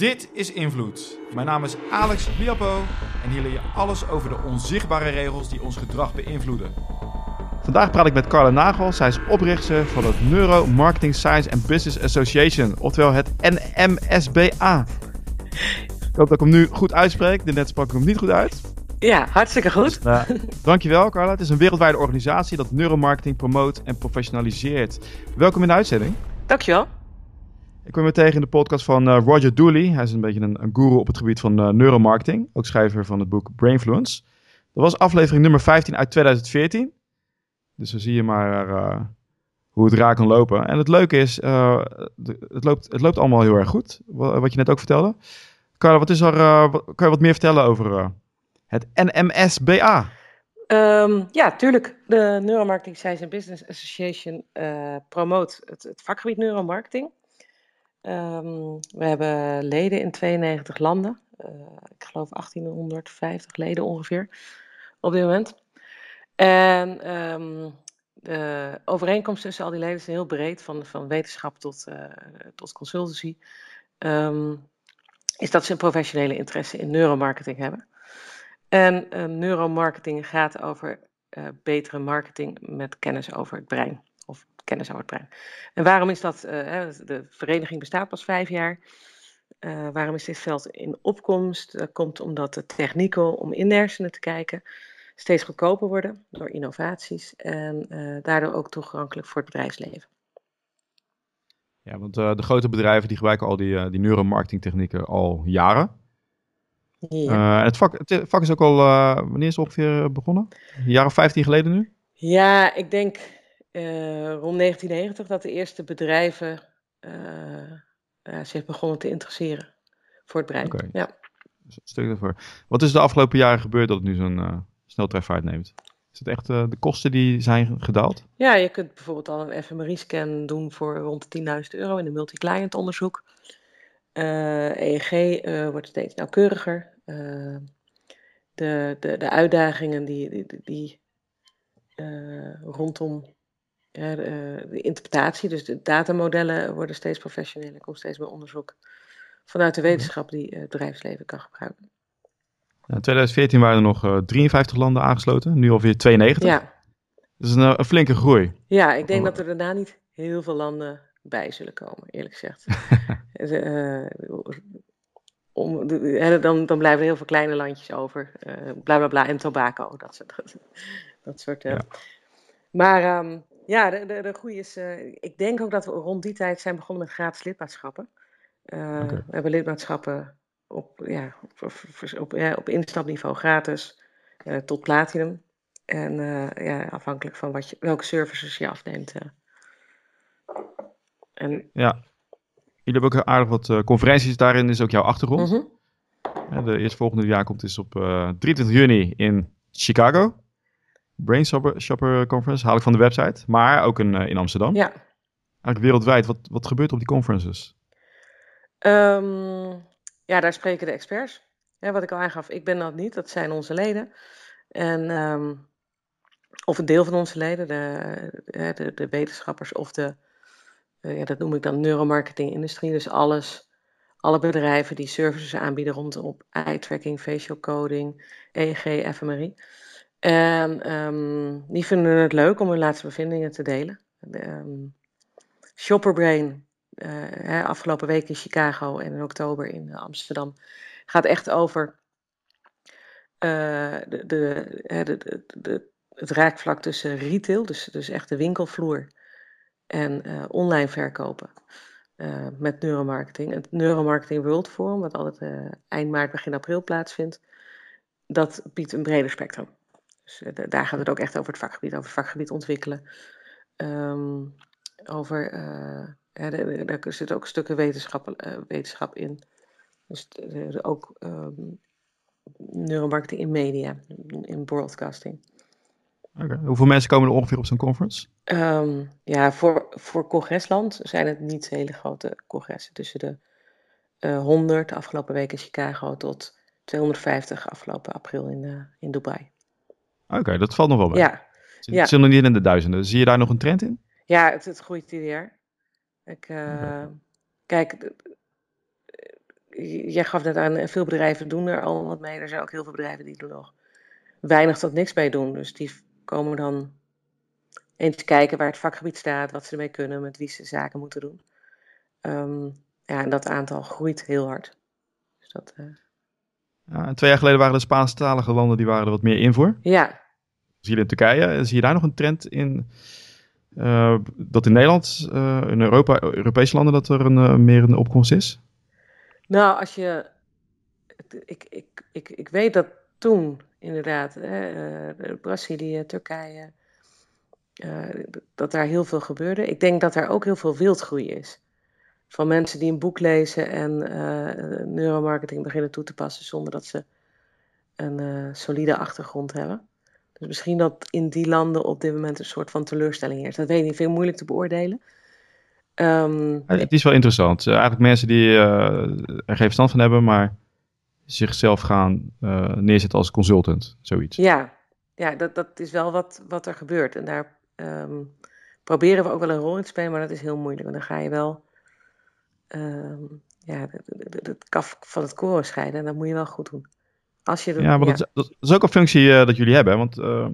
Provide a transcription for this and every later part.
Dit is Invloed. Mijn naam is Alex Liapo en hier leer je alles over de onzichtbare regels die ons gedrag beïnvloeden. Vandaag praat ik met Carla Nagel. Zij is oprichter van het Neuro Marketing Science and Business Association, oftewel het NMSBA. Ik hoop dat ik hem nu goed uitspreek. Net sprak ik hem niet goed uit. Ja, hartstikke goed. Uh, dankjewel Carla. Het is een wereldwijde organisatie dat neuromarketing promoot en professionaliseert. Welkom in de uitzending. Dankjewel. Ik kwam weer tegen in de podcast van uh, Roger Dooley. Hij is een beetje een, een guru op het gebied van uh, neuromarketing. Ook schrijver van het boek Brainfluence. Dat was aflevering nummer 15 uit 2014. Dus dan zie je maar uh, hoe het raar kan lopen. En het leuke is, het, loopt, het loopt allemaal heel erg goed. Wat je net ook vertelde. Carla, wat is er, kan je wat meer vertellen over het NMSBA? Um, ja, tuurlijk. De Neuromarketing Science and Business Association promoot het, het vakgebied neuromarketing. Um, we hebben leden in 92 landen. Uh, ik geloof 1850 leden ongeveer op dit moment. En um, de overeenkomst tussen al die leden is heel breed, van, van wetenschap tot, uh, tot consultancy. Um, is dat ze een professionele interesse in neuromarketing hebben. En uh, neuromarketing gaat over betere marketing met kennis over het brein kennis het. En waarom is dat? Uh, de vereniging bestaat pas vijf jaar. Uh, waarom is dit veld in opkomst? Dat komt omdat de technieken om in de hersenen te kijken steeds goedkoper worden door innovaties en uh, daardoor ook toegankelijk voor het bedrijfsleven. Ja, want de grote bedrijven die gebruiken al die, die neuromarketingtechnieken al jaren. Ja. het, vak, het vak is ook al, wanneer is het ongeveer begonnen? Een jaar of 15 geleden nu? Ja, ik denk uh, rond 1990 dat de eerste bedrijven uh, uh, zich begonnen te interesseren voor het brein. Okay. Ja. Stuk ervoor. Wat is de afgelopen jaren gebeurd dat het nu zo'n sneltreinvaart neemt? Is het echt de kosten die zijn gedaald? Ja, je kunt bijvoorbeeld al een fMRI-scan doen voor rond de 10.000 euro in een multi-client onderzoek. EEG wordt steeds nauwkeuriger. de, de, de uitdagingen die, die, die rondom ja, de, de, interpretatie, dus de datamodellen worden steeds professioneler. Er komt steeds meer onderzoek vanuit de wetenschap die het bedrijfsleven kan gebruiken. In 2014 waren er nog uh, 53 landen aangesloten, nu alweer 92. Ja. Dus een, een flinke groei. Ja, ik denk dat er daarna niet heel veel landen bij zullen komen, eerlijk gezegd. uh, om, dan, dan blijven er heel veel kleine landjes over. Uh, bla bla bla en tobacco, dat soort. Dat, dat soort ja. Maar um, ja, de, de, de groei is. Uh, ik denk ook dat we rond die tijd zijn begonnen met gratis lidmaatschappen. Uh, okay. We hebben lidmaatschappen op, ja, op, op, ja, op instapniveau gratis uh, tot platinum. En ja, afhankelijk van wat je, welke services je afneemt. En, ja. Jullie hebben ook aardig wat conferenties. Daarin is ook jouw achtergrond. Mm -hmm. de eerstvolgende jaar komt is op 23 juni in Chicago. Brain Shopper, Shopper Conference, haal ik van de website. Maar ook in, uh, in Amsterdam. Ja. Eigenlijk wereldwijd. Wat, wat gebeurt op die conferences? Um, ja, daar spreken de experts. Ja, wat ik al aangaf, ik ben dat niet. Dat zijn onze leden. En, um, of een deel van onze leden, de, de, de wetenschappers of de, uh, ja, dat noem ik dan neuromarketing-industrie. Dus alles, alle bedrijven die services aanbieden rondom eye-tracking, facial coding, EEG, fMRI. En um, die vinden het leuk om hun laatste bevindingen te delen. Um, Shopperbrain, uh, hè, afgelopen week in Chicago en in oktober in Amsterdam, gaat echt over uh, de, de, de, de, het raakvlak tussen retail, dus, dus echt de winkelvloer, en uh, online verkopen. met neuromarketing. Het Neuromarketing World Forum, wat altijd eind maart, begin april plaatsvindt, dat biedt een breder spectrum. Dus daar gaat het ook echt over het vakgebied, over het vakgebied ontwikkelen. Um, over, uh, ja, daar zitten ook stukken wetenschap, uh, wetenschap in. Dus ook um, neuromarketing in media, in broadcasting. Okay. Hoeveel mensen komen er ongeveer op zo'n conference? Um, ja, voor, voor congresland zijn het niet hele grote congressen. Tussen de uh, 100 de afgelopen week in Chicago tot 250 afgelopen april in, in Dubai. Oké, okay, dat valt nog wel bij. Ja. Zit nog niet in de duizenden. Zie je daar nog een trend in? Ja, het, het groeit ieder jaar. Ik, uh, okay. Kijk, jij gaf net aan, veel bedrijven doen er al wat mee. Er zijn ook heel veel bedrijven die er nog weinig tot niks mee doen. Dus die komen dan eens kijken waar het vakgebied staat, wat ze ermee kunnen, met wie ze zaken moeten doen. Ehm, ja, en dat aantal groeit heel hard. Dus dat, uh... ja, twee jaar geleden waren de Spaanstalige landen die waren er wat meer in voor. Ja. Zie je in Turkije, zie je daar nog een trend in? Uh, dat in Nederland, uh, in Europa, Europese landen, dat er een, meer een opkomst is? Nou, als je. Ik, ik, ik, ik weet dat toen inderdaad, hè, Brazilië, Turkije, dat daar heel veel gebeurde. Ik denk dat er ook heel veel wildgroei is van mensen die een boek lezen en uh, neuromarketing beginnen toe te passen zonder dat ze een uh, solide achtergrond hebben. Dus misschien dat in die landen op dit moment een soort van teleurstelling is. Dat weet ik niet, vind ik moeilijk te beoordelen. Um, het is wel interessant. Uh, eigenlijk mensen die er geen verstand van hebben, maar zichzelf gaan neerzetten als consultant, zoiets. Ja, ja dat, dat is wel wat, wat er gebeurt. En daar um, proberen we ook wel een rol in te spelen, maar dat is heel moeilijk. Want dan ga je wel um, ja, het kaf van het koren scheiden. En dat moet je wel goed doen. Als je ja, maar ja. Dat, dat, is ook een functie uh, dat jullie hebben. Want uh,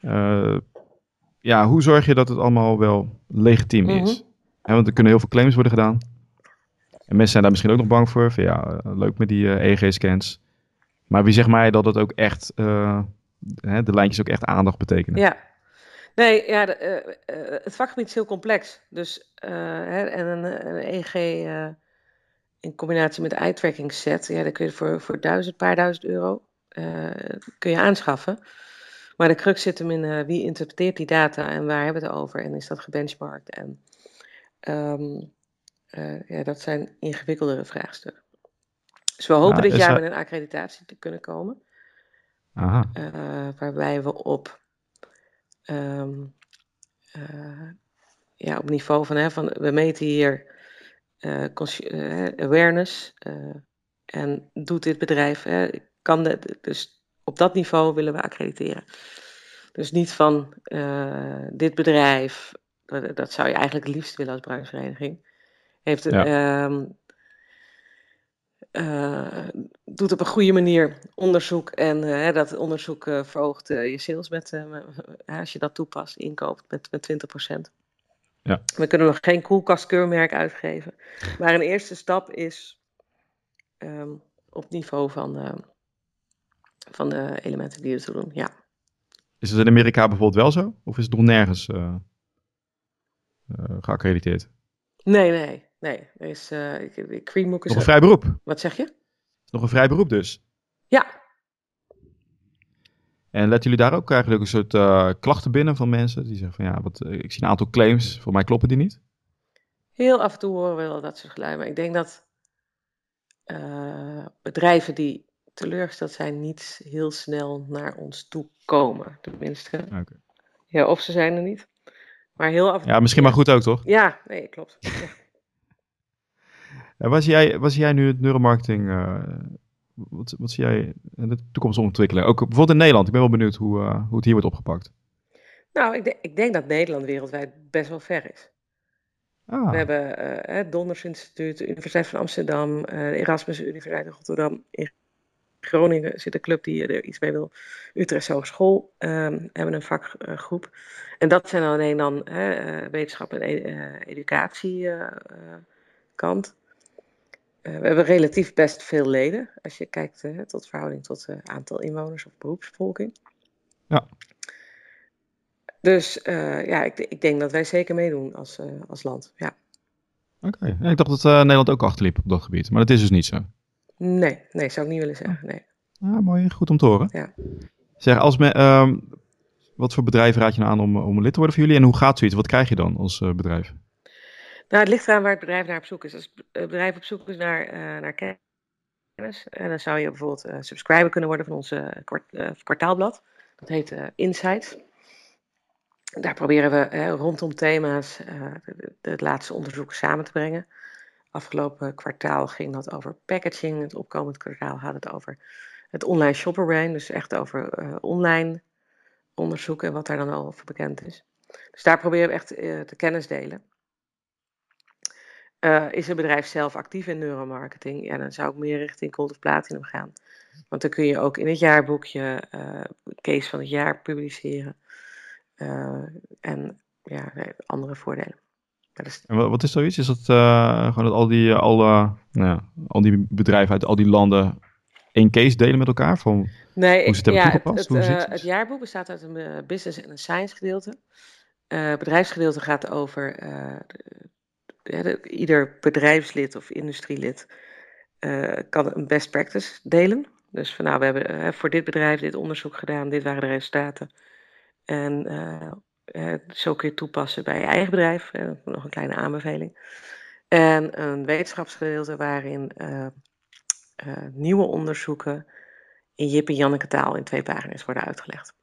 uh, ja, hoe zorg je dat het allemaal wel legitiem mm -hmm. is? He, want er kunnen heel veel claims worden gedaan. En mensen zijn daar misschien ook nog bang voor. Van, ja, leuk met die EEG-scans. Maar wie zegt mij dat het ook echt, hè, de lijntjes ook echt aandacht betekenen? Ja, Nee, ja, de, uh, uh, het vakgebied is heel complex. Dus, uh, hè, en een, een EEG in combinatie met eye-tracking set, ja, dat kun je voor, voor duizend, paar duizend euro kun je aanschaffen. Maar de crux zit hem in wie interpreteert die data en waar hebben we het over en is dat gebenchmarkt. En um, ja, dat zijn ingewikkeldere vraagstukken. Dus we hopen dit jaar met een accreditatie te kunnen komen. Aha. waarbij we op um, uh, ja, op niveau van, hè, van we meten hier uh, awareness en doet dit bedrijf, hè, kan de, dus op dat niveau willen we accrediteren. Dus niet van dit bedrijf, dat, dat, zou je eigenlijk het liefst willen als branchevereniging, heeft ja. um, uh, doet op een goede manier onderzoek en uh, dat onderzoek uh, verhoogt je sales met, als je dat toepast, inkoopt met, met 20%. Ja. We kunnen nog geen koelkastkeurmerk uitgeven, maar een eerste stap is um, op niveau van, van de elementen die ertoe doen, ja. Is het in Amerika bijvoorbeeld wel zo? Of is het nog nergens geaccrediteerd? Nee, nee. Nee, er is, uh, is... Nog een vrij beroep? Wat zeg je? Nog een vrij beroep dus? Ja. En letten jullie daar ook eigenlijk een soort uh, klachten binnen van mensen? Die zeggen van ja, wat, ik zie een aantal claims, voor mij kloppen die niet. Heel af en toe horen we wel dat soort geluiden. Maar ik denk dat uh, bedrijven die teleurgesteld zijn niet heel snel naar ons toe komen. Tenminste. Okay. Ja, of ze zijn er niet. Maar heel af en toe... Ja, misschien maar goed ook, toch? Ja, nee, klopt. Ja. Zie jij, jij nu het neuromarketing, uh, wat, wat zie jij in de toekomst ontwikkelen? Ook bijvoorbeeld in Nederland, ik ben wel benieuwd hoe, uh, hoe het hier wordt opgepakt. Nou, ik, de, ik, denk dat Nederland wereldwijd best wel ver is. Ah. We hebben uh, het Donders Instituut, de Universiteit van Amsterdam, Erasmus Universiteit in Rotterdam. In Groningen zit een club die er iets mee wil. Utrecht Hogeschool um, hebben een vakgroep. En dat zijn alleen dan wetenschap en ed educatiekant. Uh, we hebben relatief best veel leden, als je kijkt uh, tot verhouding tot het uh, aantal inwoners of beroepsbevolking. Ja. Dus ja, ik, ik, denk dat wij zeker meedoen als, als land. Ja. Oké, okay. ja, ik dacht dat Nederland ook achterliep op dat gebied, maar dat is dus niet zo. Nee, nee, zou ik niet willen zeggen. Nee. Ja, mooi, goed om te horen. Ja. Zeg, als me, um, wat voor bedrijven raad je nou aan om, om lid te worden voor jullie en hoe gaat zoiets? Wat krijg je dan als bedrijf? Nou, het ligt eraan waar het bedrijf naar op zoek is. Als het bedrijf op zoek is naar, uh, naar kennis, en dan zou je bijvoorbeeld uh, subscriber kunnen worden van onze kwart, kwartaalblad. Dat heet Insights. Daar proberen we rondom thema's het laatste onderzoek samen te brengen. Afgelopen kwartaal ging dat over packaging. Het opkomend kwartaal gaat het over het online shopperbrain. Dus echt over online onderzoek en wat daar dan al over bekend is. Dus daar proberen we echt te kennis delen. Uh, is een bedrijf zelf actief in neuromarketing? Ja, dan zou ik meer richting Gold of Platinum gaan. Want dan kun je ook in het jaarboekje uh, case van het jaar publiceren. Uh, en ja, andere voordelen. Is... En wat is zoiets? Is dat gewoon dat al die, alle, nou al die bedrijven uit al die landen één case delen met elkaar? Van nee, hoe ze het ja, Het, het, het, jaarboek bestaat uit een business en een science gedeelte. Bedrijfsgedeelte gaat over ieder bedrijfslid of industrielid uh, kan een best practice delen. Dus van nou, we hebben uh, voor dit bedrijf dit onderzoek gedaan, dit waren de resultaten. En uh, zo kun je toepassen bij je eigen bedrijf. nog een kleine aanbeveling. En een wetenschapsgedeelte waarin nieuwe onderzoeken in Jip en Janneke taal in twee pagina's worden uitgelegd.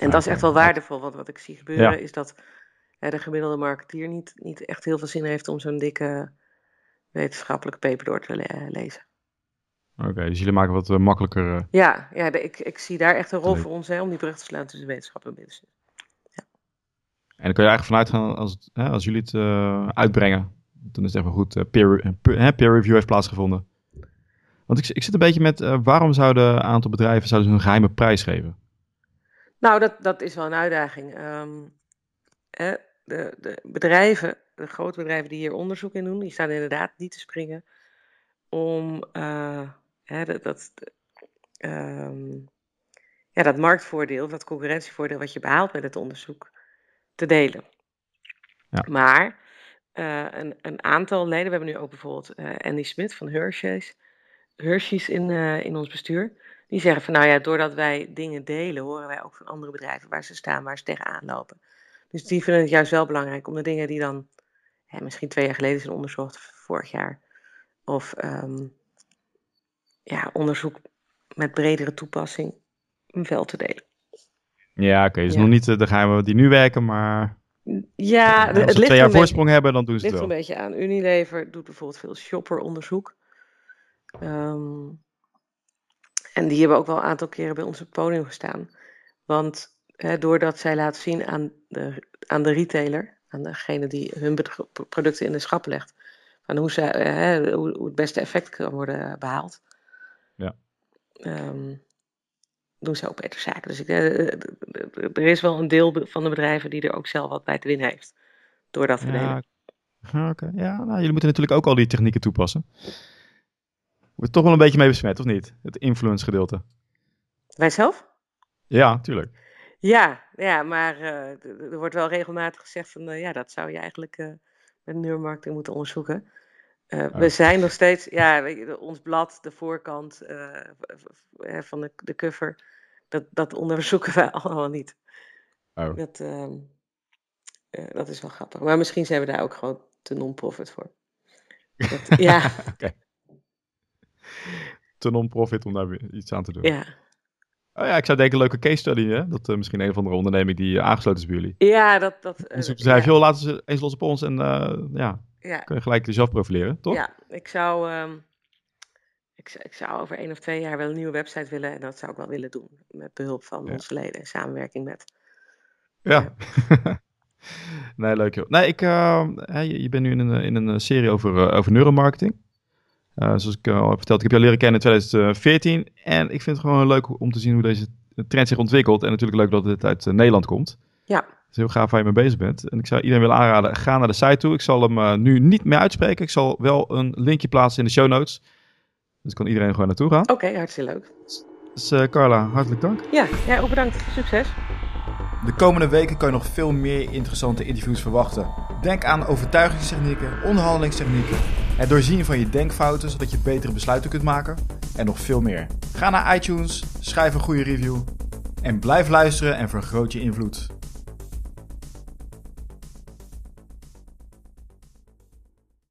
En dat is echt wel waardevol, want wat ik zie gebeuren is dat de gemiddelde marketeer niet, niet echt heel veel zin heeft om zo'n dikke wetenschappelijke paper door te lezen. Oké, dus jullie maken wat uh, makkelijker. Uh, ja, ja ik, ik zie daar echt een rol voor ons hè, om die brug te slaan tussen wetenschap en business. Ja. En dan kun je eigenlijk vanuit gaan, als, hè, als jullie het uh, uitbrengen, dan is het even goed, peer, peer, peer, review heeft plaatsgevonden. Want ik, ik zit een beetje met, waarom zouden een aantal bedrijven zouden hun geheime prijs geven? Nou, dat, dat is wel een uitdaging. Um, hè, de, de bedrijven, de grote bedrijven die hier onderzoek in doen, die staan inderdaad niet te springen om uh, hè, dat, dat, um, ja, dat marktvoordeel, dat concurrentievoordeel wat je behaalt met het onderzoek, te delen. Ja. Maar uh, een, een, aantal leden, we hebben nu ook bijvoorbeeld uh, Andy Smith van Hershey's, Hershey's in, in ons bestuur. Die zeggen van nou ja, doordat wij dingen delen, horen wij ook van andere bedrijven waar ze staan, waar ze tegenaan lopen. Dus die vinden het juist wel belangrijk om de dingen die dan hè, misschien twee jaar geleden zijn onderzocht, vorig jaar, of um, ja, onderzoek met bredere toepassing, wel te delen. Ja, oké. Okay. Dus ja. nog niet de geheimen die nu werken, maar. Ja, als het twee jaar voorsprong hebben, dan doen ze het wel. Het ligt een beetje aan. Unilever doet bijvoorbeeld veel shopperonderzoek. Um, en die hebben ook wel een aantal keren bij ons op het podium gestaan. Want doordat zij laten zien aan de, aan de retailer, aan degene die hun producten in de schap legt, van hoe, ze, hoe, hoe het beste effect kan worden behaald. Ja. Um, doen ze ook beter zaken. Dus ik, eh, er is wel een deel van de bedrijven die er ook zelf wat bij te winnen heeft. Door dat te ja, Oké, ja, nou, jullie moeten natuurlijk ook al die technieken toepassen. Wordt toch wel een beetje mee besmet, of niet? Het influence gedeelte. Wij zelf? Ja, tuurlijk. Ja, ja maar uh, er wordt wel regelmatig gezegd van uh, ja, dat zou je eigenlijk uh, met neuromarketing moeten onderzoeken. Oh. We zijn nog steeds, ja, weet je, ons blad, de voorkant van de, de cover, dat, dat onderzoeken wij allemaal niet. Oh. Dat, ehm, dat is wel grappig. Maar misschien zijn we daar ook gewoon te non-profit voor. Dat, ja. okay. Te non-profit om daar iets aan te doen. Ja. Oh ja, ik zou denken, leuke case study, hè? Dat uh, misschien een of andere onderneming die uh, aangesloten is bij jullie. Ja, dat... dat dus bedrijf, ja. joh, laten ze eens los op ons en ja, ja, kun je gelijk jezelf profileren, toch? Ja, ik zou, um, ik, ik, zou over één of twee jaar wel een nieuwe website willen en dat zou ik wel willen doen. Met behulp van ja. onze leden en samenwerking met. Ja. nee, leuk joh. Nee, ik, je, je bent nu in een, in een serie over, over neuromarketing. Uh, zoals ik al heb verteld, ik heb jou leren kennen in 2014. En ik vind het gewoon leuk om te zien hoe deze trend zich ontwikkelt. En natuurlijk leuk dat het uit uh, Nederland komt. Ja. Het is heel gaaf waar je mee bezig bent. En ik zou iedereen willen aanraden, ga naar de site toe. Ik zal hem nu niet meer uitspreken. Ik zal wel een linkje plaatsen in de show notes. Dus kan iedereen gewoon naartoe gaan. Oké, okay, hartstikke leuk. Dus Carla, hartelijk dank. Ja, ja, ook bedankt. Succes. De komende weken kan je nog veel meer interessante interviews verwachten. Denk aan overtuigingstechnieken, onderhandelingstechnieken, het doorzien van je denkfouten zodat je betere besluiten kunt maken en nog veel meer. Ga naar iTunes, schrijf een goede review en blijf luisteren en vergroot je invloed.